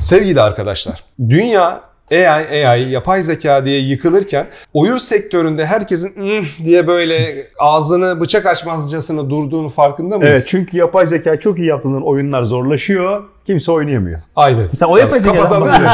Sevgili arkadaşlar, dünya AI, AI, yapay zeka diye yıkılırken oyun sektöründe herkesin "Mm" diye böyle ağzını bıçak açmazcasına durduğunu farkında mıyız? Evet çünkü yapay zeka çok iyi yaptığın oyunlar zorlaşıyor. Kimse oynayamıyor. Aynen. Mesela o yapay zekadan Kapatalım.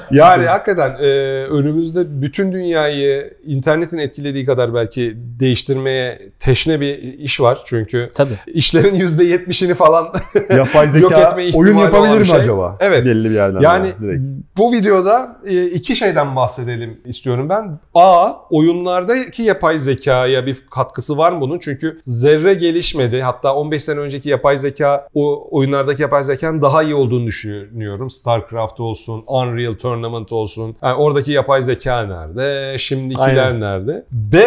Yani hakikaten e, önümüzde bütün dünyayı internetin etkilediği kadar belki değiştirmeye teşne bir iş var. Çünkü Tabii. işlerin %70'ini falan Yapay Yok zeka etme ihtimali oyun yapabilir mi şey. acaba? Evet. Belli bir yerden Yani direkt. bu videoda e, iki şeyden bahsedelim istiyorum ben. A, oyunlardaki yapay zekaya bir katkısı var mı bunun? Çünkü zerre gelişmedi. Hatta 15 sene önceki yapay zeka o oyunlardaki yapay zekanın daha iyi olduğunu düşünüyorum. StarCraft olsun, Unreal Tournament olsun. Yani oradaki yapay zeka nerede? Şimdikiler Aynen. nerede? B,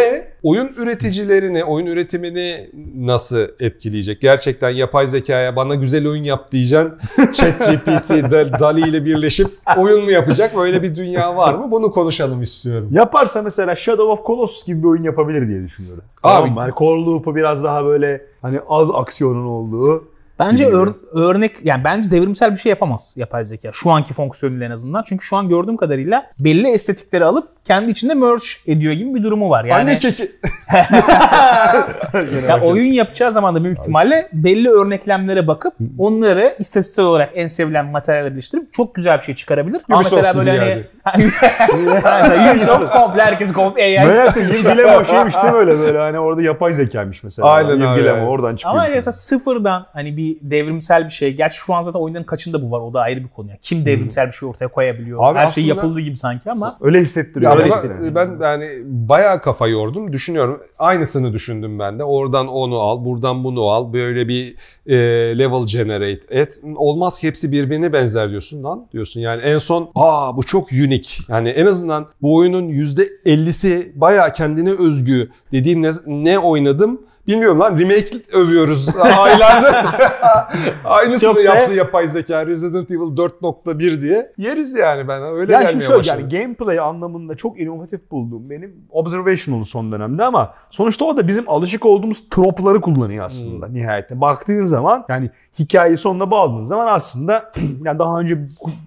oyun üreticilerini, oyun üretimini nasıl etkileyecek? Gerçekten yapay zekaya bana güzel oyun yap diyeceksin. ChatGPT, Da- DALI ile birleşip oyun mu yapacak? Böyle bir dünya var mı? Bunu konuşalım istiyorum. Yaparsa mesela Shadow of Colossus gibi bir oyun yapabilir diye düşünüyorum. Abi- Abi, yani core loop'u biraz daha böyle hani az aksiyonun olduğu. Bence ör- örnek yani bence devrimsel bir şey yapamaz yapay zeka. Şu anki fonksiyonuyla en azından. Çünkü şu an gördüğüm kadarıyla belli estetikleri alıp kendi içinde merge ediyor gibi bir durumu var. Yani Anne keki. ya oyun yapacağı zaman da büyük ihtimalle belli örneklemlere bakıp onları istatistiksel olarak en sevilen materyalle birleştirip çok güzel bir şey çıkarabilir. Ama mesela böyle hani mesela Ubisoft komple herkes komple AI. Meğerse Yirgilemo şeymiş değil mi öyle böyle hani orada yapay zekaymış mesela. Aynen Yirgilemo yani. oradan çıkıyor. Ama mesela sıfırdan hani bir devrimsel bir şey. Gerçi şu an zaten oyunların kaçında bu var. O da ayrı bir konu. ya. Kim devrimsel bir şey ortaya koyabiliyor? Abi Her şey yapıldığı gibi sanki ama Öyle hissettiriyor. Ya Öyle hissediyorum. ben yani bayağı kafa yordum. Düşünüyorum. Aynısını düşündüm ben de. Oradan onu al, buradan bunu al. Böyle bir e, level generate et. Olmaz ki hepsi birbirine benzer diyorsun lan diyorsun. Yani en son aa bu çok unique. Yani en azından bu oyunun %50'si bayağı kendine özgü dediğim ne, ne oynadım Bilmiyorum lan remake övüyoruz aylardır. Aynısını Çok yapsın yapay zeka Resident Evil 4.1 diye. Yeriz yani ben öyle Yani gelmeye şöyle başladı. yani gameplay anlamında çok inovatif bulduğum benim Observational'ı son dönemde ama sonuçta o da bizim alışık olduğumuz tropları kullanıyor aslında Hmm. nihayetinde. Baktığın zaman yani hikayeyi sonuna bağladığın zaman aslında yani daha önce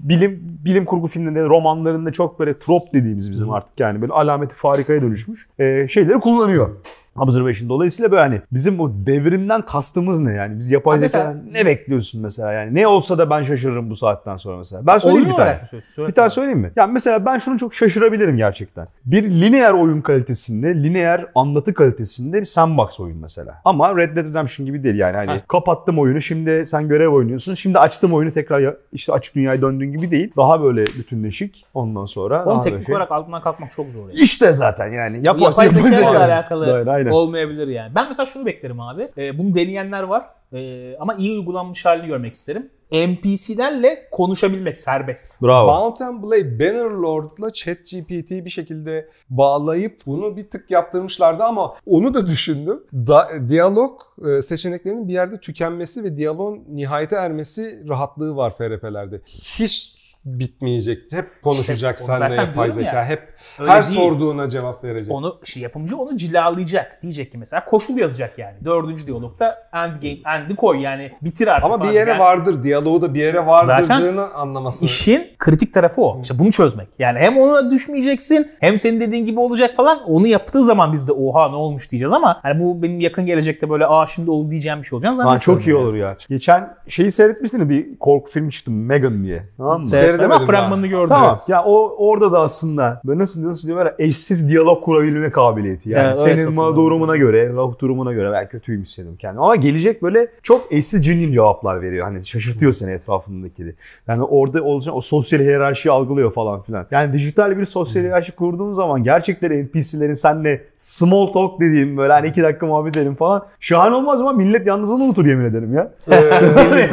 bilim bilim kurgu filmlerinde, romanlarında çok böyle trop dediğimiz Hmm. bizim artık yani böyle alameti farikaya dönüşmüş e, şeyleri kullanıyor. Observation dolayısıyla böyle hani bizim bu devrimden kastımız ne yani? Biz yapay Ha, zekadan ne bekliyorsun mesela yani? Ne olsa da ben şaşırırım bu saatten sonra mesela. Ben söyleyeyim oyun bir tane. Bir tane söyleyeyim mi? Ya mesela ben şunu çok şaşırabilirim gerçekten. Bir lineer oyun kalitesinde, lineer anlatı kalitesinde bir sandbox oyun mesela. Ama Red Dead Redemption gibi değil yani. Hani Heh. kapattım oyunu, şimdi sen görev oynuyorsun. Şimdi açtım oyunu tekrar işte açık dünyaya döndüğün gibi değil. Daha böyle bütünleşik ondan sonra. Daha teknik şey. olarak altından kalkmak çok zor. Yani. İşte zaten yani. Yaparsa Yapay zeka ile alakalı Aynen, aynen. olmayabilir yani. Ben mesela şunu beklerim abi. Ee, bunu deneyenler var. Ee, ama iyi uygulanmış halini görmek isterim. NPC'lerle konuşabilmek serbest. Bravo. Mount and Blade Bannerlord'la ChatGPT bir şekilde bağlayıp bunu bir tık yaptırmışlardı ama onu da düşündüm. Da, diyalog e, seçeneklerinin bir yerde tükenmesi ve diyaloğun nihayete ermesi rahatlığı var FRP'lerde. Hiç bitmeyecek. Hep konuşacak İşte zaten yapay diyorum ya. zeka. Hep Öyle her değil. sorduğuna cevap verecek. Onu şey yapımcı onu cilalayacak. Diyecek ki mesela koşul yazacak yani. Dördüncü diyalogda end game, end'i koy yani bitir artık. Ama bir yere Yani vardır. Diyaloğu da bir yere vardırdığını anlaması. İşin kritik tarafı o. İşte bunu çözmek. Yani hem ona düşmeyeceksin hem senin dediğin gibi olacak falan. Onu yaptığı zaman biz de oha ne olmuş diyeceğiz ama hani bu benim yakın gelecekte böyle aa şimdi oldu diyeceğim bir şey olacağını Ha, zannetmiyorum. çok iyi yani. olur ya. Geçen şeyi seyretmiştin mi? Bir korku filmi çıktı Megan diye. Tamam mı? Se- Evet, ama Seyredemedim fragmanını gördüm. Tamam. Evet. Ya o orada da aslında böyle nasıl nasıl diyor böyle eşsiz diyalog kurabilme kabiliyeti. Yani öyle senin durumuna göre, ruh durumuna göre ben kötüyüm hissediyorum kendimi. Ama gelecek böyle çok eşsiz cinin cevaplar veriyor. Hani şaşırtıyor seni etrafındakileri. Yani orada olacak o sosyal hiyerarşiyi algılıyor falan filan. Yani dijital bir sosyal hiyerarşi kurduğun zaman gerçekten NPC'lerin seninle small talk dediğim böyle hani iki dakika muhabbet edelim falan. Şahane olmaz ama millet yalnızını unutur yemin ederim ya. Ee,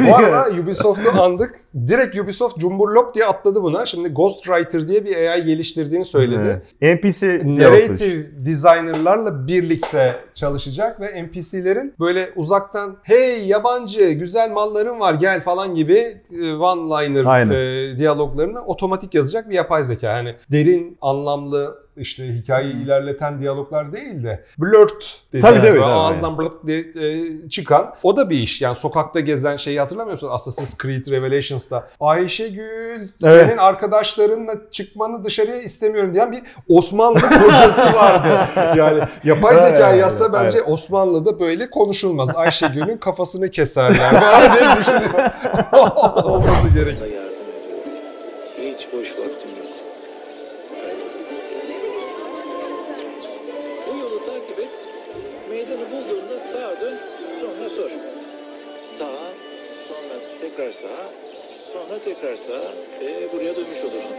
bu arada Ubisoft'u andık. Direkt Ubisoft cumburlop diye atladı buna. Şimdi Ghostwriter diye bir AI geliştirdiğini söyledi. Evet. NPC işte. Narrative designerlarla birlikte çalışacak ve NPC'lerin böyle uzaktan hey yabancı güzel malların var gel falan gibi e, one liner Aynen. e, diyaloglarını otomatik yazacak bir yapay zeka. Yani derin, anlamlı işte hikayeyi ilerleten diyaloglar değil de blurt dediğimiz Tabii, tabii, tabii. ağızdan blurt diye e, çıkan o da bir iş. Yani sokakta gezen şeyi hatırlamıyor musun? Assassin's Creed Revelations'ta Ayşegül Evet. senin arkadaşlarınla çıkmanı dışarıya istemiyorum diyen bir Osmanlı kocası vardı. Yani yapay Evet, zeka evet, yazsa evet. bence Osmanlı'da böyle konuşulmaz. Ayşegül'ün kafasını keserler. Falan diye düşünüyorum. Olması gerek. da yardım ediyorum. Hiç boş vaktim sağa, sonra tekrar sağa ve buraya dönmüş olursun.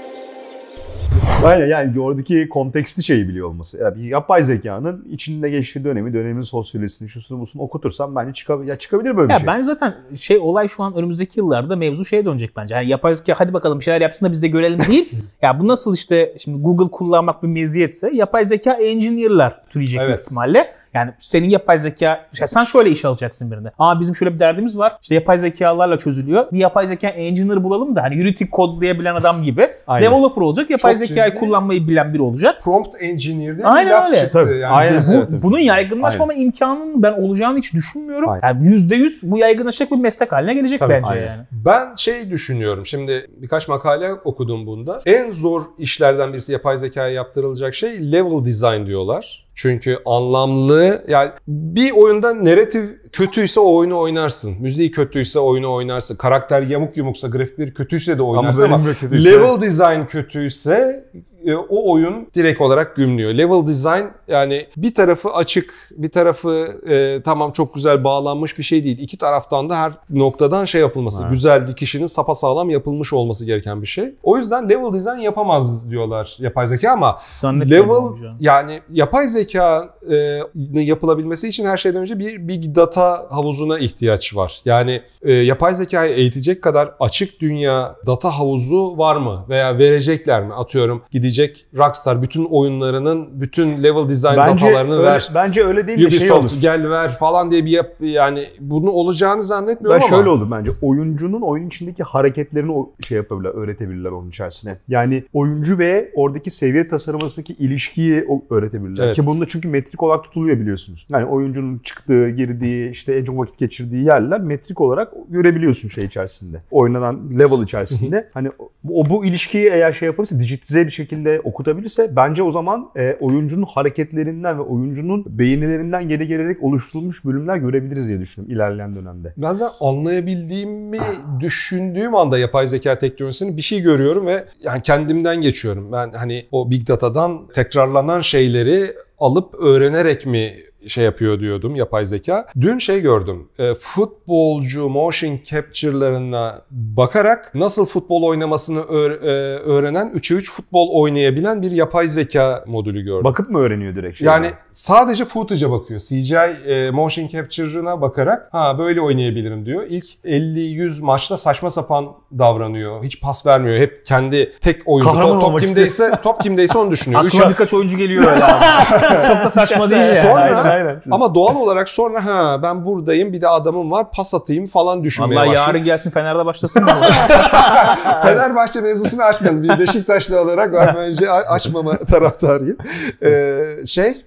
Aynen yani oradaki konteksti şeyi biliyor olması. Yani yapay zekanın içinde geçtiği dönemi, dönemin sosyolojisini, şusunu busunu okutursam bence çıkabilir, ya çıkabilir böyle bir Ya şey. ben zaten şey olay şu an önümüzdeki yıllarda mevzu şeye dönecek bence. Yani yapay zeka hadi bakalım bir şeyler yapsın da biz de görelim değil. ya bu nasıl işte şimdi Google kullanmak bir meziyetse yapay zeka engineer'lar türeyecek Evet. ihtimalle. Yani senin yapay zeka işte sen şöyle iş alacaksın birinde. Aa bizim şöyle bir derdimiz var. İşte yapay zekalarla çözülüyor. Bir yapay zeka engineer bulalım da hani Unity kodlayabilen adam gibi Aynen. developer olacak. Yapay Çok zekayı ciddi. kullanmayı bilen biri olacak. Prompt engineer diye Aynen bir laf öyle. çıktı. Tabii, Yani aynen. bu- Evet. Bunun yaygınlaşmama imkanının ben olacağını hiç düşünmüyorum. Aynen. Yani %100 bu yaygınlaşacak bir meslek haline gelecek Tabii, bence aynen. yani. Ben şey düşünüyorum. Şimdi birkaç makale okudum bunda. En zor işlerden birisi yapay zekaya yaptırılacak şey level design diyorlar. Çünkü anlamlı yani bir oyunda narratif kötüyse o oyunu oynarsın. Müziği kötüyse oyunu oynarsın. Karakter yamuk yumuksa, grafikleri kötüyse de oynarsın ama, de kötüyse- level design kötüyse o oyun direkt olarak gümlüyor. Level design yani bir tarafı açık, bir tarafı e, tamam çok güzel bağlanmış bir şey değil. İki taraftan da her noktadan şey yapılması, Evet. güzel dikişinin sapasağlam yapılmış olması gereken bir şey. O yüzden level design yapamaz diyorlar yapay zeka ama Zannetmiyorum level yani yapay zeka e, yapılabilmesi için her şeyden önce bir big data havuzuna ihtiyaç var. Yani e, yapay zekayı eğitecek kadar açık dünya data havuzu var mı veya verecekler mi? Atıyorum gidecek Rockstar bütün oyunlarının bütün level design bence datalarını öyle, ver. bence öyle değil de şey olur. Ubisoft gel ver falan diye bir yap yani bunu olacağını zannetmiyorum Ben ama. şöyle olur bence. Oyuncunun oyun içindeki hareketlerini şey yapabilirler, öğretebilirler onun içerisine. Yani oyuncu ve oradaki seviye tasarımasındaki ilişkiyi öğretebilirler. Evet. Ki bunda çünkü metrik olarak tutuluyor biliyorsunuz. Yani oyuncunun çıktığı, girdiği, işte en çok vakit geçirdiği yerler metrik olarak görebiliyorsun şey içerisinde. Oynanan level içerisinde. hani o, bu ilişkiyi eğer şey yapabilirse, dijitize bir şekilde okutabilirse bence o zaman e, oyuncunun hareketlerinden ve oyuncunun beğenilerinden geri gelerek oluşturulmuş bölümler görebiliriz diye düşünüyorum ilerleyen dönemde. Bazen anlayabildiğimi düşündüğüm anda yapay zeka teknolojisini bir şey görüyorum ve yani kendimden geçiyorum. Ben hani o big data'dan tekrarlanan şeyleri alıp öğrenerek mi şey yapıyor diyordum yapay zeka. Dün şey gördüm. E, futbolcu motion capture'larına bakarak nasıl futbol oynamasını öğ- e, öğrenen 3'e 3 futbol oynayabilen bir yapay zeka modülü gördüm. Bakıp mı öğreniyor direkt? şey Yani sadece footage'a bakıyor. CGI e, motion capture'ına bakarak ha böyle oynayabilirim diyor. İlk 50-100 maçta saçma sapan davranıyor. Hiç pas vermiyor. Hep kendi tek oyuncu. Kahraman Top, top kimdeyse top kimdeyse onu düşünüyor. Aklıma birkaç oyuncu geliyor öyle abi. Çok da saçma değil yani. Sonra- aynen, ama doğal olarak sonra ha ben buradayım bir de adamım var pas atayım falan düşünmeye Vallahi başlıyor. yarın gelsin Fener'de başlasın mı? Fenerbahçe mevzusunu açmayalım. Bir Beşiktaşlı olarak ben önce açmama taraftarıyım. Ee, şey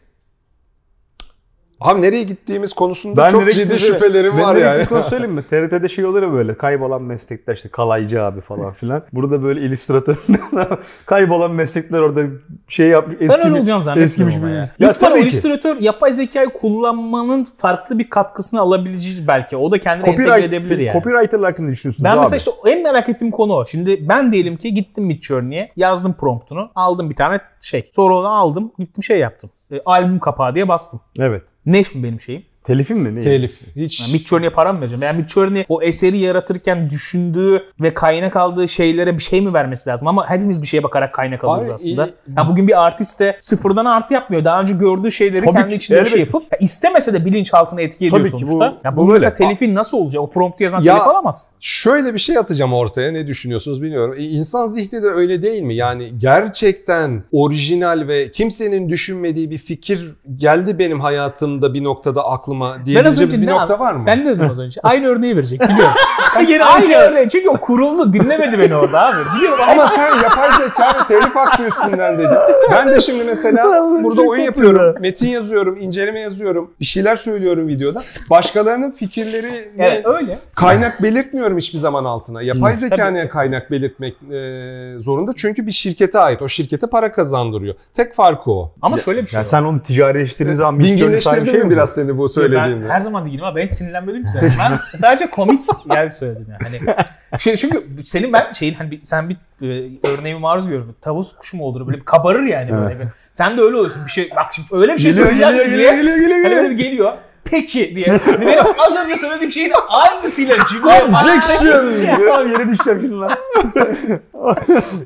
Abi nereye gittiğimiz konusunda çok nereye ciddi gittiğimi- şüphelerim ben var nereye yani. gittiğimi söyleyeyim mi? TRT'de şey olur ya böyle kaybolan meslekler işte kalaycı abi falan filan. Burada böyle illüstratör kaybolan meslekler orada şey yapmış ben eski öyle olacağını eskimiş zannetmiyorum ama bir ya. Ya Lütfen tabii ki. illüstratör yapay zekayı kullanmanın farklı bir katkısını alabileceği belki. O da kendine entegre Copyright, edebilir yani. Copywriter'lar hakkında düşünüyorsunuz Ben abi? mesela işte en merak ettiğim konu o. Şimdi ben diyelim ki gittim Midjourney'e yazdım promptunu. Aldım bir tane şey. Sonra onu aldım gittim şey yaptım. E, albüm kapağı diye bastım. Evet. Ne şimdi benim şeyim? Telifin mi? Ne? Telif. Hiç. Yani Midjourney'e para mı vereceğim? Yani Midjourney o eseri yaratırken düşündüğü ve kaynak aldığı şeylere bir şey mi vermesi lazım? Ama hepimiz bir şeye bakarak kaynak alıyoruz aslında. iyi- Ya bugün bir artist de sıfırdan artı yapmıyor. Daha önce gördüğü şeyleri Tabii kendi ki, içinde bir şey elbette. yapıp ya istemese de bilinçaltına etki ediyor Tabii ki, bu- sonuçta. ya bu bu mesela böyle. telifin nasıl olacak? O promptu yazan Ya- telif alamaz. Şöyle bir şey atacağım ortaya. Ne düşünüyorsunuz bilmiyorum. E, İnsan zihni de öyle değil mi? Yani gerçekten orijinal ve kimsenin düşünmediği bir fikir geldi benim hayatımda bir noktada aklıma az diyebileceğimiz önce bir ne nokta var mı? Ben de dedim az önce. Aynı örneği verecek biliyorum. Yine Aynı örneği. Çünkü o kuruldu. Dinlemedi beni orada abi. Biliyorum ama sen yapay zeka ve telif hakkı üstünden dedin. Ben de şimdi mesela burada oyun yapıyorum. Metin yazıyorum, inceleme yazıyorum. Bir şeyler söylüyorum videoda. Başkalarının fikirleri evet, öyle. kaynak belirtmiyorum hiçbir zaman altına. Yapay zeka Tabii. niye kaynak belirtmek e, zorunda? Çünkü bir şirkete ait. O şirkete para kazandırıyor. Tek farkı o. Ama şöyle bir şey Yani var. sen onu ticarileştirdiğin zaman Midjourney sahibi şey mi biraz seni bu Ben söylediğimle? her zaman değilim ama ben hiç sinirlenmedim ki zaten. Ben sadece komik yer söyledim yani. Hani şey, çünkü senin ben şeyin hani bir, sen bir e, örneğime maruz görüyorum. Tavus kuşu mu olur böyle bir kabarır yani böyle. Bir. Sen de öyle oluyorsun. Bir şey bak şimdi öyle bir şey Geliyor, söyleyeceğim geliyor, diye. geliyor, geliyor, geliyor, Hani geliyor. böyle bir geliyor. Peki diye. Benim az önce söylediğim şeyin aynısıyla cümle Objection! Tamam yere düşeceğim şimdi lan.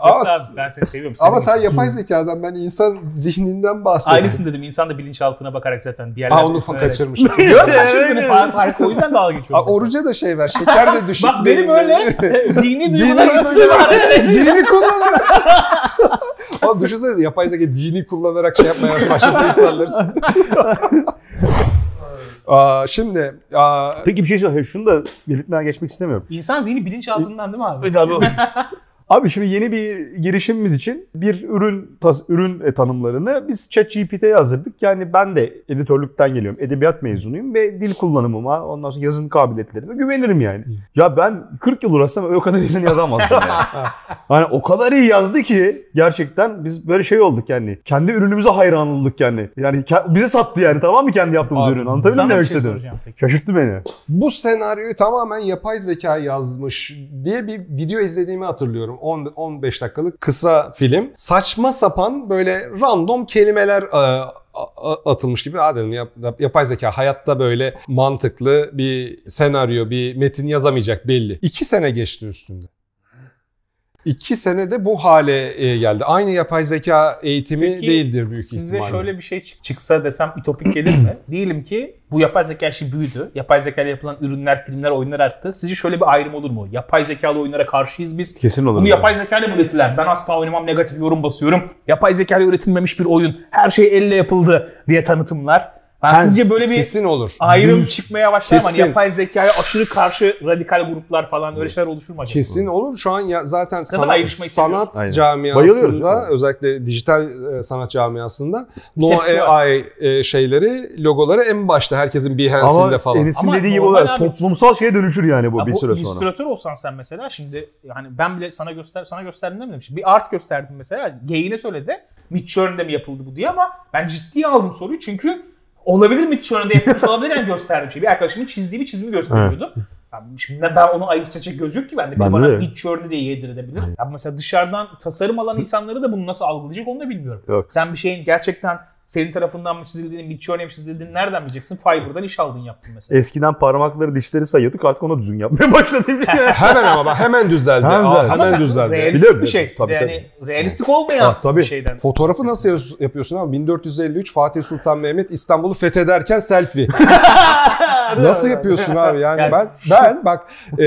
Ama, Abi, ben seni seviyorum. ama sen yapay zekadan ben insan zihninden bahsediyorum. Aynısını dedim. İnsan da bilinçaltına bakarak zaten bir yerden Ha onu beslenerek- kaçırmışım. Yok kaçırdın. Har- Harika o yüzden dalga Aa, geçiyorum. oruca da şey ver. Şeker de düşük. Bak benim öyle dini duygular üstü var. dini kullanarak. Oğlum düşünsene yapay zeka dini kullanarak şey yapmaya başlasa insanlar. Aa, şimdi aa, Peki bir şey söyleyeyim. Şunu da belirtmeden geçmek istemiyorum. İnsan zihni bilinçaltından değil mi abi? Abi, abi şimdi yeni bir girişimimiz için bir ürün tas, ürün e, tanımlarını biz ChatGPT'ye yazdırdık. Yani ben de editörlükten geliyorum. Edebiyat mezunuyum ve dil kullanımıma, ondan sonra yazın kabiliyetlerime güvenirim yani. Ya ben 40 yıl uğraşsam o kadar iyi yazamazdım yani. Hani o kadar iyi yazdı ki gerçekten biz böyle şey olduk yani. Kendi ürünümüze hayran olduk yani. Yani ke- bize sattı yani tamam mı kendi yaptığımız Abi, ürün? Anlatabiliyor Sana muyum demek şey istedim? Şaşırttı beni. bu senaryoyu tamamen yapay zeka yazmış diye bir video izlediğimi hatırlıyorum. 10 15 dakikalık kısa film. Saçma sapan böyle random kelimeler e, atılmış gibi. Ha dedim yap- yapay zeka hayatta böyle mantıklı bir senaryo, bir metin yazamayacak belli. İki sene geçti üstünde. İki senede bu hale e, geldi. Aynı yapay zeka eğitimi Peki, değildir büyük size ihtimalle. şöyle bir şey çık- çıksa desem ütopik gelir mi? Diyelim ki bu yapay zeka işi büyüdü. Yapay zeka ile yapılan ürünler, filmler, oyunlar arttı. Sizce şöyle bir ayrım olur mu? Yapay zekalı oyunlara karşıyız biz. Kesin olur. Bunu yani. yapay zeka ile mi ürettiler? Ben asla oynamam negatif yorum basıyorum. Yapay zeka ile üretilmemiş bir oyun. Her şey elle yapıldı diye tanıtımlar. Ben Ben sizce böyle bir Kesin olur. ayrım çıkmaya başlar mı? Hani Kesin. yapay zekaya aşırı karşı radikal gruplar falan öyle şeyler oluşur mu acaba? Kesin olur. Şu an ya zaten sanat, sanat. Aynen. Camiasında özellikle dijital e, sanat camiasında No. AI e, şeyleri, logoları en başta herkesin Ama Behance'inde falan. Ama dediği gibi olarak abi. toplumsal şeye dönüşür yani bu Ya bir bu süre sonra. illüstratör olsan sen mesela şimdi yani ben bile sana göster sana gösterdim demedim. Şimdi bir art gösterdim mesela. Geyine söyledi. Midjourney'de mi yapıldı bu diye ama ben ciddiye aldım soruyu çünkü olabilir Midjourney'de yapılmış olabilir yani gösterdiğim şey. Bir arkadaşımın çizdiği bir çizimi gösteriyordu. Yani şimdi ben onu ayırt edecek göz yok ki bende. Bir Bende bana de. Midjourney diye yedirebilir. Ya mesela dışarıdan tasarım alan insanları da bunu nasıl algılayacak onu da bilmiyorum. Yok. Sen bir şeyin gerçekten senin tarafından mı çizildiğini, Midjourney'e mi çizildiğini nereden bileceksin? Fiverr'dan iş aldın yaptın mesela. Eskiden parmakları dişleri sayıyorduk artık onu düzgün yapmaya başladım. Hemen ama bak hemen düzeldi. Hemen Aa, hemen düzeldi. Realistik Biliyorum, bir şey. Tabii, yani realistik olmayan Ha, tabii. bir şeyden. Fotoğrafı nasıl yapıyorsun abi? 1453 Fatih Sultan Mehmet İstanbul'u fethederken selfie. nasıl yapıyorsun abi? Yani, Yani ben şu- ben bak e,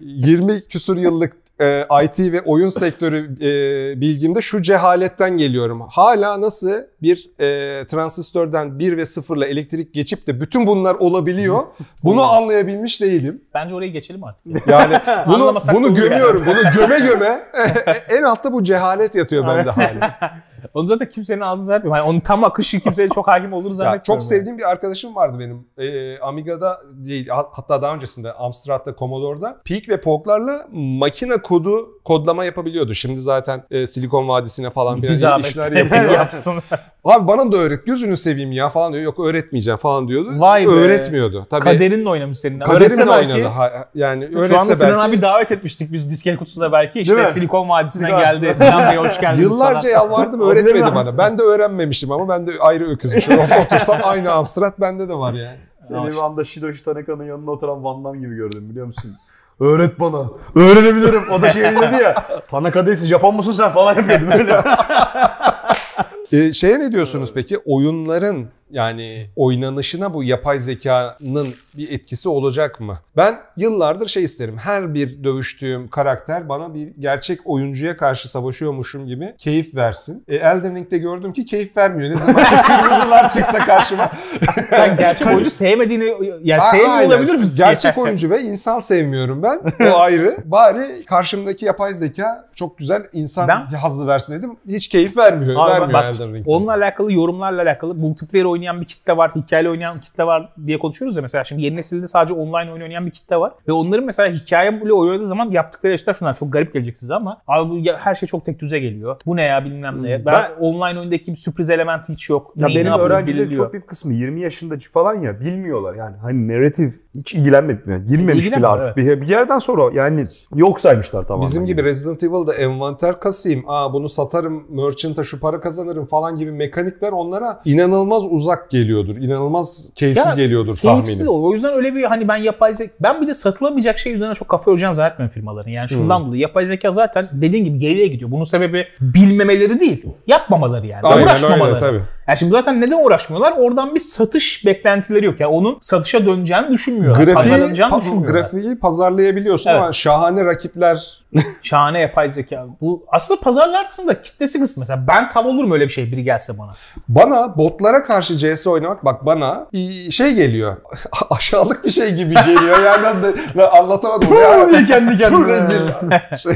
20 küsur yıllık e, IT ve oyun sektörü e, bilgimde şu cehaletten geliyorum. Hala nasıl bir e, transistörden 1 ve 0 ile elektrik geçip de bütün bunlar olabiliyor. Bunu anlayabilmiş değilim. Bence oraya geçelim artık. Yani bunu Anlamasak da bunu olur gömüyorum. Bunu göme göme en altta bu cehalet yatıyor bende hala. Onu zaten kimsenin aldığı zaten. Yani onun tam akışı kimseye çok hakim olduğunu Ya zannetmiyorum. çok yani. sevdiğim bir arkadaşım vardı benim. Ee, Amiga'da değil hat- hatta daha öncesinde Amstrad'da Commodore'da Peak ve POG'larla makine kodu kodlama yapabiliyordu. Şimdi zaten e, Silikon Vadisi'ne falan filan zahmet işler yapıyor. yapsın. Abi bana da öğret gözünü seveyim ya falan diyor. Yok öğretmeyeceğim falan diyordu. Vay be. Öğretmiyordu. Tabii Kaderinle oynamış seninle. kaderimle Öğretse belki- oynadı. Ha, yani Şu anda öğretse Sinan belki. abi davet etmiştik biz diskel kutusuna belki. İşte mi? Silikon Vadisi'nden Silikon geldi. Sinan Bey hoş geldiniz Yıllarca falan. yalvardım öğretmedi bana. Ben de öğrenmemiştim ama ben de ayrı öküzmüşüm. Otursam aynı Amstrad bende de var yani. Seni bir anda Shidoshi Tanaka'nın yanına oturan Van Damme gibi gördüm biliyor musun? Öğret bana. Öğrenebilirim. O da şey dedi ya. Tanaka değilsin Japon musun sen falan yapıyordu böyle. Ee, şeye ne diyorsunuz peki? Oyunların yani oynanışına bu yapay zekanın bir etkisi olacak mı? Ben yıllardır şey isterim. Her bir dövüştüğüm karakter bana bir gerçek oyuncuya karşı savaşıyormuşum gibi keyif versin. E, Elden Ring'de gördüm ki keyif vermiyor. Ne zaman kırmızılar çıksa karşıma. Sen gerçek oyuncu sevmediğini ya A- sevmiyor aynen. olabilir misin? Gerçek oyuncu ve insan sevmiyorum ben. O ayrı. Bari karşımdaki yapay zeka çok güzel insan Ben- hazzı versin dedim. Hiç keyif vermiyor. Abi vermiyor bak, Elden Ring'de. Onunla alakalı yorumlarla alakalı multiplayer oynayan bir kitle var, hikayeli oynayan kitle var diye konuşuyoruz ya mesela şimdi yeni nesilde sadece online oyun oynayan bir kitle var ve onların mesela hikaye bile oynadığı zaman yaptıkları işler şunlar çok garip gelecek size ama abi bu ya- her şey çok tek düze geliyor. Bu ne ya bilmem ne. Ben, Hmm. Ben- online oyundaki bir sürpriz elementi hiç yok. Ya Neyi benim öğrencilerin çok büyük kısmı 20 yaşında falan ya bilmiyorlar yani hani narratif hiç ilgilenmedik yani girmemiş bile İlgilenmiyor, artık bir, bir yerden sonra yani yok saymışlar tamamen. Bizim gibi Resident Evil'da envanter kasayım, aa bunu satarım, merchant'a şu para kazanırım falan gibi mekanikler onlara inanılmaz uzak geliyordur. İnanılmaz keyifsiz Ya, geliyordur Keyifsiz tahminim. o. Yüzden öyle bir hani ben yapay zeka... Ben bir de satılamayacak şey üzerine çok kafa yoracağını zannetmiyorum firmaların. Yani şundan dolayı yapay zeka zaten dediğin gibi geriye gidiyor. Bunun sebebi bilmemeleri değil. Yapmamaları yani. Aynen Uğraşmamaları. öyle tabii. Yani şimdi zaten neden uğraşmıyorlar? Oradan bir satış beklentileri yok. Yani onun satışa döneceğini düşünmüyorlar. Grafiği, Pazarlanacağını pa- düşünmüyorlar. grafiği pazarlayabiliyorsun Evet. ama şahane rakipler Şahane yapay zeka. Bu aslında pazarlarsın da kitlesi kısmı. Mesela ben tav olurum öyle bir şey biri gelse bana. Bana botlara karşı CS oynamak bak bana bir şey geliyor. Aşağılık bir şey gibi geliyor. Yani ben, de, ben anlatamadım. ya. diye kendi kendine. Çok rezil. Şey,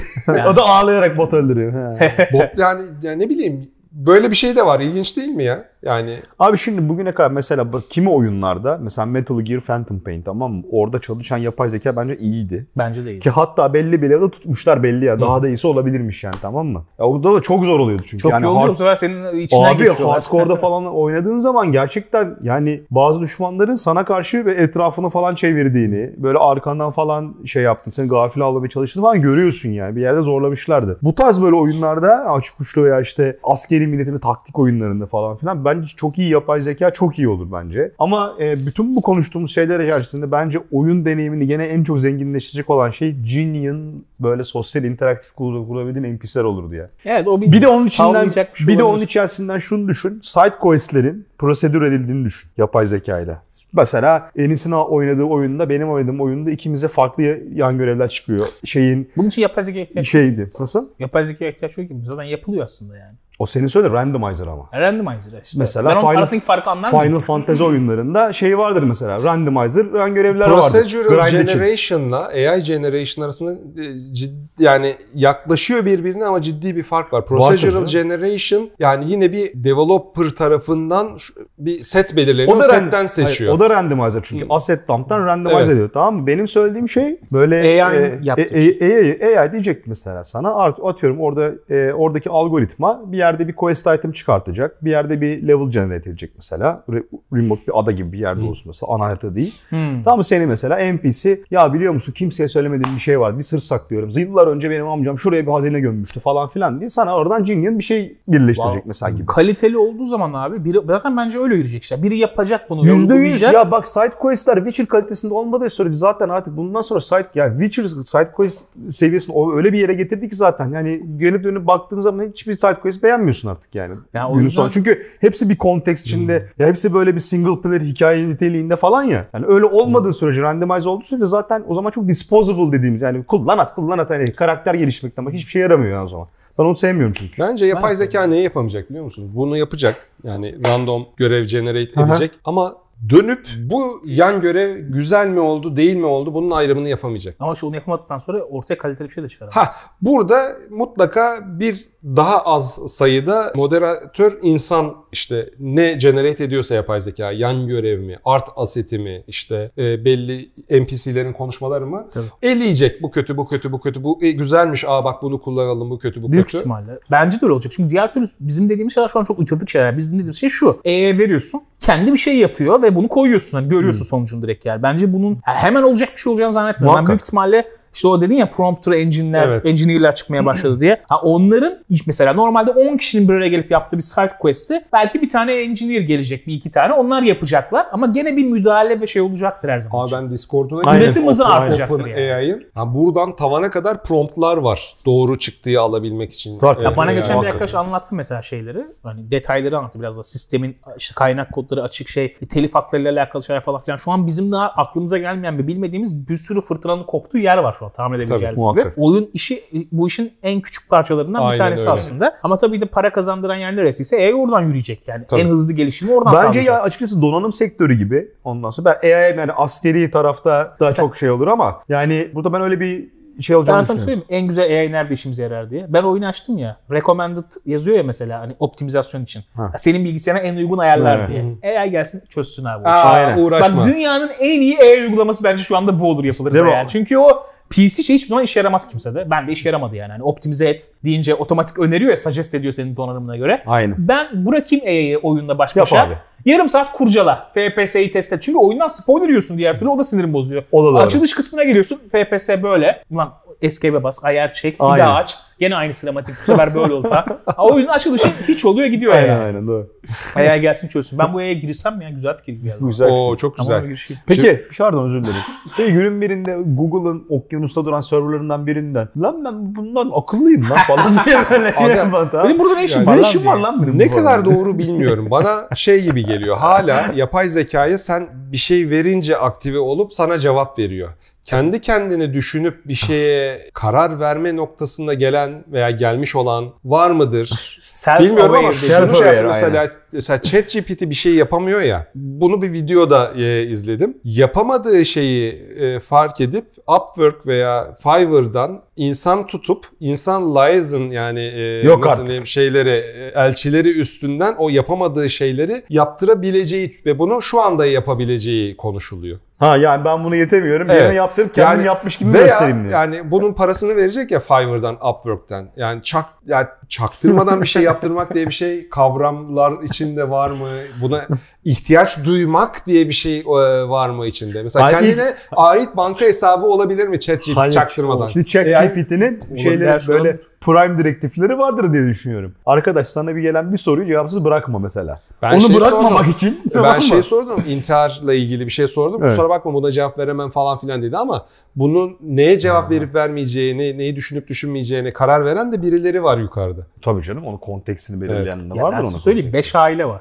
o da ağlayarak bot öldürüyor. Bot yani, yani ne bileyim böyle bir şey de var. İlginç değil mi ya? Yani Abi şimdi bugüne kadar mesela bak kimi oyunlarda mesela Metal Gear Phantom Pain tamam mı? Orada çalışan yapay zeka bence iyiydi. Bence değil. Ki hatta belli bile de tutmuşlar belli ya. Daha da iyisi olabilirmiş yani tamam mı? Ya orada da çok zor oluyordu çünkü. Çok yani olunca hard- bu sefer senin içinden Abi hardcore'da falan oynadığın zaman gerçekten yani bazı düşmanların sana karşı ve etrafını falan çevirdiğini, böyle arkandan falan şey yaptın, seni gafil avlamaya çalıştığını falan görüyorsun yani. Bir yerde zorlamışlardı. Bu tarz böyle oyunlarda açık uçlu veya işte askeri milletini taktik oyunlarında falan filan bence çok iyi yapay zeka çok iyi olur bence. Ama e, bütün bu konuştuğumuz şeyler içerisinde bence oyun deneyimini gene en çok zenginleştirecek olan şey Genius'ın böyle sosyal interaktif kur- kurabildiğin NPC'ler olurdu ya. Evet o bir, Bir de onun içinden bir şey bir de onun içerisinden şunu düşün. Side quest'lerin prosedür edildiğini düşün yapay zeka ile. Mesela Enis'in oynadığı oyunda benim oynadığım oyunda ikimize farklı yan görevler çıkıyor. Şeyin Bunun için yapay zeka ihtiyaç şeydi. Nasıl? Yapay zeka ihtiyaç yok ki. Zaten yapılıyor aslında yani. O senin söyle randomizer ama. Randomizer. işte. Mesela ben Final- arasındaki farkı anlamıyorum. Final Fantasy oyunlarında şey vardır mesela. Randomizer yan görevler vardır. Procedural Grind için. Generation'la AI Generation arasında e, ciddi, yani yaklaşıyor birbirine ama ciddi bir fark var. Procedural. Generation yani yine bir developer tarafından bir set belirleniyor. O, da setten seçiyor. Hayır, o da randomizer çünkü. Asset dump'tan randomize Evet. ediyor tamam mı? Benim söylediğim şey böyle AI'nin yaptığı AI, AI diyecek mesela sana art- atıyorum orada e, oradaki algoritma bir yerde bir quest item çıkartacak. Bir yerde bir level generate edecek mesela. Re- remote bir ada gibi bir yerde olsun mesela. Ana harita değil. Hmm. Tamam mı seni mesela NPC ya biliyor musun kimseye söylemediğim bir şey var. Bir sır saklıyorum. Yıllar önce benim amcam şuraya bir hazine gömmüştü falan filan diye sana oradan Genius bir şey birleştirecek Wow. mesela gibi. Kaliteli olduğu zaman abi biri, zaten bence öyle yürüyecek işte. Biri yapacak bunu. Yüzde yüz uygulayacak. ya bak side questler Witcher kalitesinde olmadığı sürece zaten artık bundan sonra side yani Witcher side quest seviyesini öyle bir yere getirdi ki zaten yani gelip dönüp baktığın zaman hiçbir side quest beğenmiyorsun artık yani. Ya o Günün yüzden- sonu. Çünkü hepsi bir kontekst içinde ya hepsi böyle bir single player hikaye niteliğinde falan ya. Yani öyle olmadığı sürece randomize olduğu sürece zaten o zaman çok disposable dediğimiz yani kullan at kullan at hani karakter gelişmekten bak hiçbir şey yaramıyor yani o zaman. Ben onu sevmiyorum çünkü. Bence yapay Ben zeka neyi yapamayacak biliyor musunuz? Bunu yapacak. Yani random görev generate Aha. edecek ama dönüp bu yan görev güzel mi oldu değil mi oldu bunun ayrımını yapamayacak. Ama şu onu yapamadıktan sonra ortaya kaliteli bir şey de çıkaramaz. Ha burada mutlaka bir daha az sayıda moderatör insan işte ne generate ediyorsa yapay zeka yan görev mi, art aseti mi, işte e, belli NPC'lerin konuşmaları mı Tabii. eleyecek bu kötü bu kötü bu kötü bu e, güzelmiş aa bak bunu kullanalım bu kötü bu Büyük kötü. ihtimalle. Bence de öyle olacak. Çünkü diğer türlü bizim dediğimiz şeyler şu an çok ütopik şeyler. Bizim dediğimiz şey şu. E'ye veriyorsun. Kendi bir şey yapıyor ve bunu koyuyorsun. Hani görüyorsun sonucunu direkt yani. Bence bunun hemen olacak bir şey olacağını zannetmiyorum. Ben Muhakkak. büyük ihtimalle İşte o dedin ya prompter engine'ler, Evet. engineer'ler çıkmaya başladı diye. Ha onların iş mesela normalde 10 kişinin bir araya gelip yaptığı bir side quest'i belki bir tane engineer gelecek, bir iki tane. Onlar yapacaklar ama gene bir müdahale ve şey olacaktır her zaman. Abi için. ben Discord'una. Üretim hızı artacaktır Open yani. AI'ın. Ha, buradan tavana kadar promptlar var. Doğru çıktığı alabilmek için. Zaten. Ya bana AI. geçen bir arkadaş anlattı mesela şeyleri. Hani detayları anlattı biraz da. Sistemin işte kaynak kodları açık şey, telif haklarıyla alakalı şeyler falan filan. Şu an bizim daha aklımıza gelmeyen ve bilmediğimiz bir sürü fırtınanın koptuğu yer var şu an tahmin edebileceğiniz gibi. muhakkak. Oyun işi bu işin en küçük parçalarından Aynen bir tanesi öyle. aslında. Ama tabii de para kazandıran yer neresiyse AI oradan yürüyecek yani. Tabii. En hızlı gelişimi oradan Bence sağlayacak. ya açıkçası donanım sektörü gibi ondan sonra ben AI yani askeri tarafta daha çok şey olur ama yani burada ben öyle bir şey Ben olacağını sana düşünüyorum. söyleyeyim en güzel AI nerede işimize yarar diye. Ben oyunu açtım ya. Recommended yazıyor ya mesela hani optimizasyon için. Ha. Senin bilgisayarına en uygun ayarlar Evet. diye. AI gelsin çözsün abi. Aa, Aynen. uğraşma. Bak dünyanın en iyi AI uygulaması bence şu anda bu olur yapılırsa yani. Çünkü o PC şey hiçbir zaman işe yaramaz kimsede. Ben de işe yaramadı yani. Hani optimize et deyince otomatik öneriyor ya suggest ediyor senin donanımına göre. Aynen. Ben bırakayım AI'yi oyunda baş Yap başa. abi. Yarım saat kurcala. FPS'yi test et. Çünkü oyundan spoiler yiyorsun diğer türlü. O da sinirim bozuyor. O da doğru. Açılış kısmına geliyorsun. FPS böyle. Ulan escape'e bas, ayar çek, bir Aynen. daha aç. Gene aynı sinematik. Bu sefer böyle oldu falan. Ha, oyunun açılışı hiç oluyor gidiyor Aynen yani. aynen doğru. AI gelsin çözsün. Ben bu AI'ye girsem mi ya? Güzel fikir geldi. Güzel. Oo çok Tamam güzel. bir girişeyim. Peki pardon özür dilerim. Peki günün birinde Google'ın okyanusta duran serverlarından birinden lan ben bundan akıllıyım lan falan diye böyle tamam. Benim burada ne işim Yani var ne lan işim diye. var lan benim Ne kadar doğru bilmiyorum. Bana şey gibi geliyor. Hala yapay zekaya sen bir şey verince aktive olup sana cevap veriyor. Kendi kendini düşünüp bir şeye karar verme noktasında gelen veya gelmiş olan var mıdır? Self Bilmiyorum ama şunu şey mesela mesela ChatGPT bir şey yapamıyor ya. Bunu bir videoda e, izledim. Yapamadığı şeyi e, fark edip Upwork veya Fiverr'dan insan tutup insan liaison yani e, Yok nasıl diyeyim şeyleri e, elçileri üstünden o yapamadığı şeyleri yaptırabileceği ve bunu şu anda yapabileceği konuşuluyor. Ha yani ben bunu yetemiyorum. Evet. Birine yaptırıp kendim Yani yapmış gibi Veya göstereyim diye. yani bunun parasını verecek ya Fiverr'dan, Upwork'tan. Yani çak yani çaktırmadan bir şey yaptırmak diye bir şey kavramlar içinde var mı? Buna ihtiyaç duymak diye bir şey e, var mı içinde? Mesela Hayır. kendine ait banka hesabı olabilir mi ChatGPT çaktırmadan? Şimdi ChatGPT'nin Olabilir, şeyleri her şey böyle prime direktifleri vardır diye düşünüyorum. Arkadaş sana bir gelen bir soruyu cevapsız bırakma mesela. Ben Onu şey bırakmamak sordum. için Ben tamam mı? şey sordum, intiharla ilgili bir şey sordum. Evet. Kusura bakma buna cevap veremem falan filan dedi ama bunun neye cevap verip vermeyeceğini, neyi düşünüp düşünmeyeceğini karar veren de birileri var yukarıda. Tabii canım onun kontekstini belirleyen de Ya vardır ben onun. size söyleyeyim 5 aile var.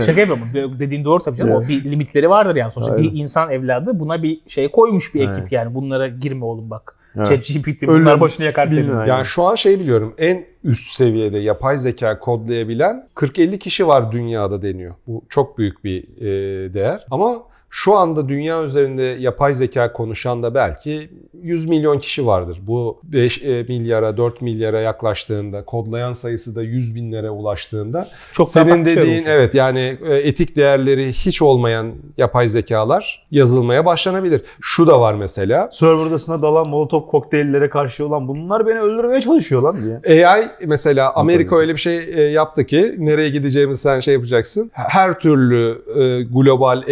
Şaka yapıyorum. Dediğin doğru tabii canım. O bir limitleri vardır yani. Sonuçta Aynen. bir insan evladı buna bir şey koymuş bir ekip Evet. yani. Bunlara girme oğlum bak. Evet. ChatGPT Ölüm, bunlar başını yakar senin. bilmem. Yani şu an şey biliyorum en üst seviyede yapay zeka kodlayabilen 40-50 kişi var dünyada deniyor. Bu çok büyük bir e, değer. Ama şu anda dünya üzerinde yapay zeka konuşan da belki 100 milyon kişi vardır. Bu 5 milyara 4 milyara yaklaştığında kodlayan sayısı da 100 binlere ulaştığında Çok senin dediğin olacak. evet yani e, etik değerleri hiç olmayan yapay zekalar yazılmaya başlanabilir. Şu da var mesela. Serverdasına dalan molotov kokteyllere karşı olan bunlar beni öldürmeye çalışıyor lan diye. AI mesela Amerika öyle bir şey e, yaptı ki nereye gideceğimizi sen şey yapacaksın. Her türlü e, global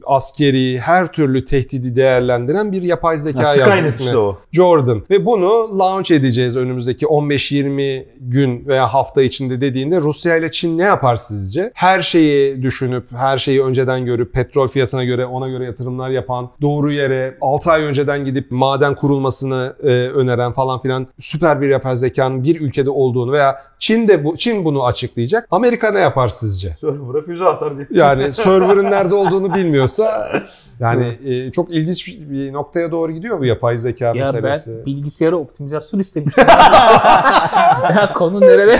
ekonomik, askeri her türlü tehdidi değerlendiren bir yapay zeka Ha, işte o. Jordan ve bunu launch edeceğiz önümüzdeki 15-20 gün veya hafta içinde dediğinde Rusya ile Çin ne yapar sizce? Her şeyi düşünüp, her şeyi önceden görüp, petrol fiyatına göre ona göre yatırımlar yapan, doğru yere 6 ay önceden gidip maden kurulmasını e, öneren falan filan süper bir yapay zekanın bir ülkede olduğunu veya Çin de bu Çin bunu açıklayacak. Amerika ne yapar sizce? Server'a füze atar diye. Yani server'ın nerede olduğunu bilmiyorsa yani e, çok ilginç bir noktaya doğru gidiyor bu yapay zeka Ya meselesi. ben bilgisayara optimizasyon istemiştim. ya konu nerede?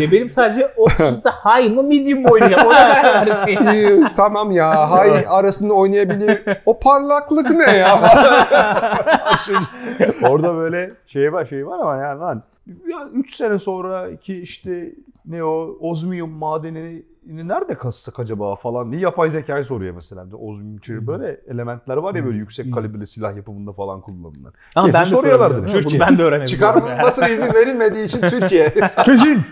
ya benim sadece ofiste high mı medium mu oynayacağım? Ona versin. Tamam ya hay arasında oynayabiliyor. O parlaklık ne ya? Orada böyle şey var şey var ama yani lan 3 sene sonraki işte ne o ozmiyum madenini nerede kazsak acaba falan diye yapay zekayı soruyor mesela. Ozmiyum içeri böyle elementler var ya böyle yüksek kalibreli silah yapımında falan kullanılan. Ama Kesin ben de soruyorlardı. Türkiye. Ben de öğrenebilirim. Çıkarılmasına izin verilmediği için Türkiye. Kesin.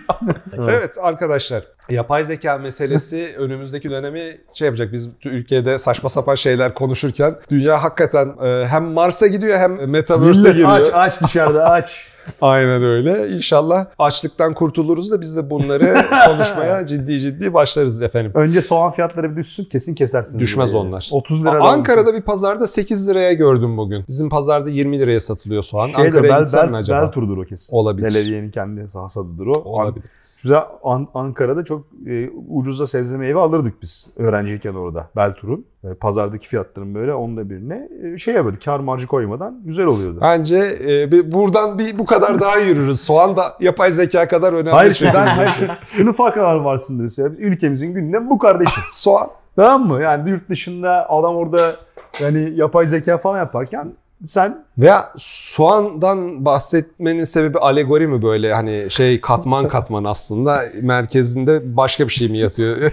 evet arkadaşlar Yapay zeka meselesi önümüzdeki dönemi şey yapacak. Biz ülkede saçma sapan şeyler konuşurken dünya hakikaten e, hem Mars'a gidiyor hem Metaverse'e giriyor. aç aç dışarıda aç. Aynen öyle. İnşallah açlıktan kurtuluruz da biz de bunları konuşmaya ciddi ciddi başlarız efendim. Önce soğan fiyatları bir düşsün kesin kesersiniz. Düşmez burayı. onlar. 30 lira. Ankara'da bir pazarda 8 liraya gördüm bugün. Bizim pazarda 20 liraya satılıyor soğan. Şeyde, Ankara'ya bel, gitsem bel, mi acaba? bel turudur o kesin. Olabilir. Belediyenin kendi hasadıdır o. Olabilir. Güzel An- Ankara'da çok e, ucuzda sebze meyve alırdık biz öğrenciyken orada Beltur'un. E, pazardaki fiyatların böyle onda birine e, şey yapıyorduk kar marjı koymadan güzel oluyordu. Bence e, bir, buradan bir bu kadar daha yürürüz. Soğan da yapay zeka kadar önemli. Hayır işte ben hayır, şunu, şunu farkına varsın diye söylüyorum. Ülkemizin gündemi bu kardeşim. Soğan. tamam mı? Yani yurt dışında adam orada yani yapay zeka falan yaparken sen Veya soğandan bahsetmenin sebebi alegori mi böyle hani şey katman katman aslında merkezinde başka bir şey mi yatıyor?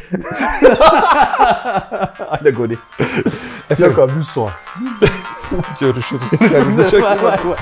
alegori. Yok abi düz soğan. Görüşürüz. Kendinize çok iyi bakın. Bak, bak.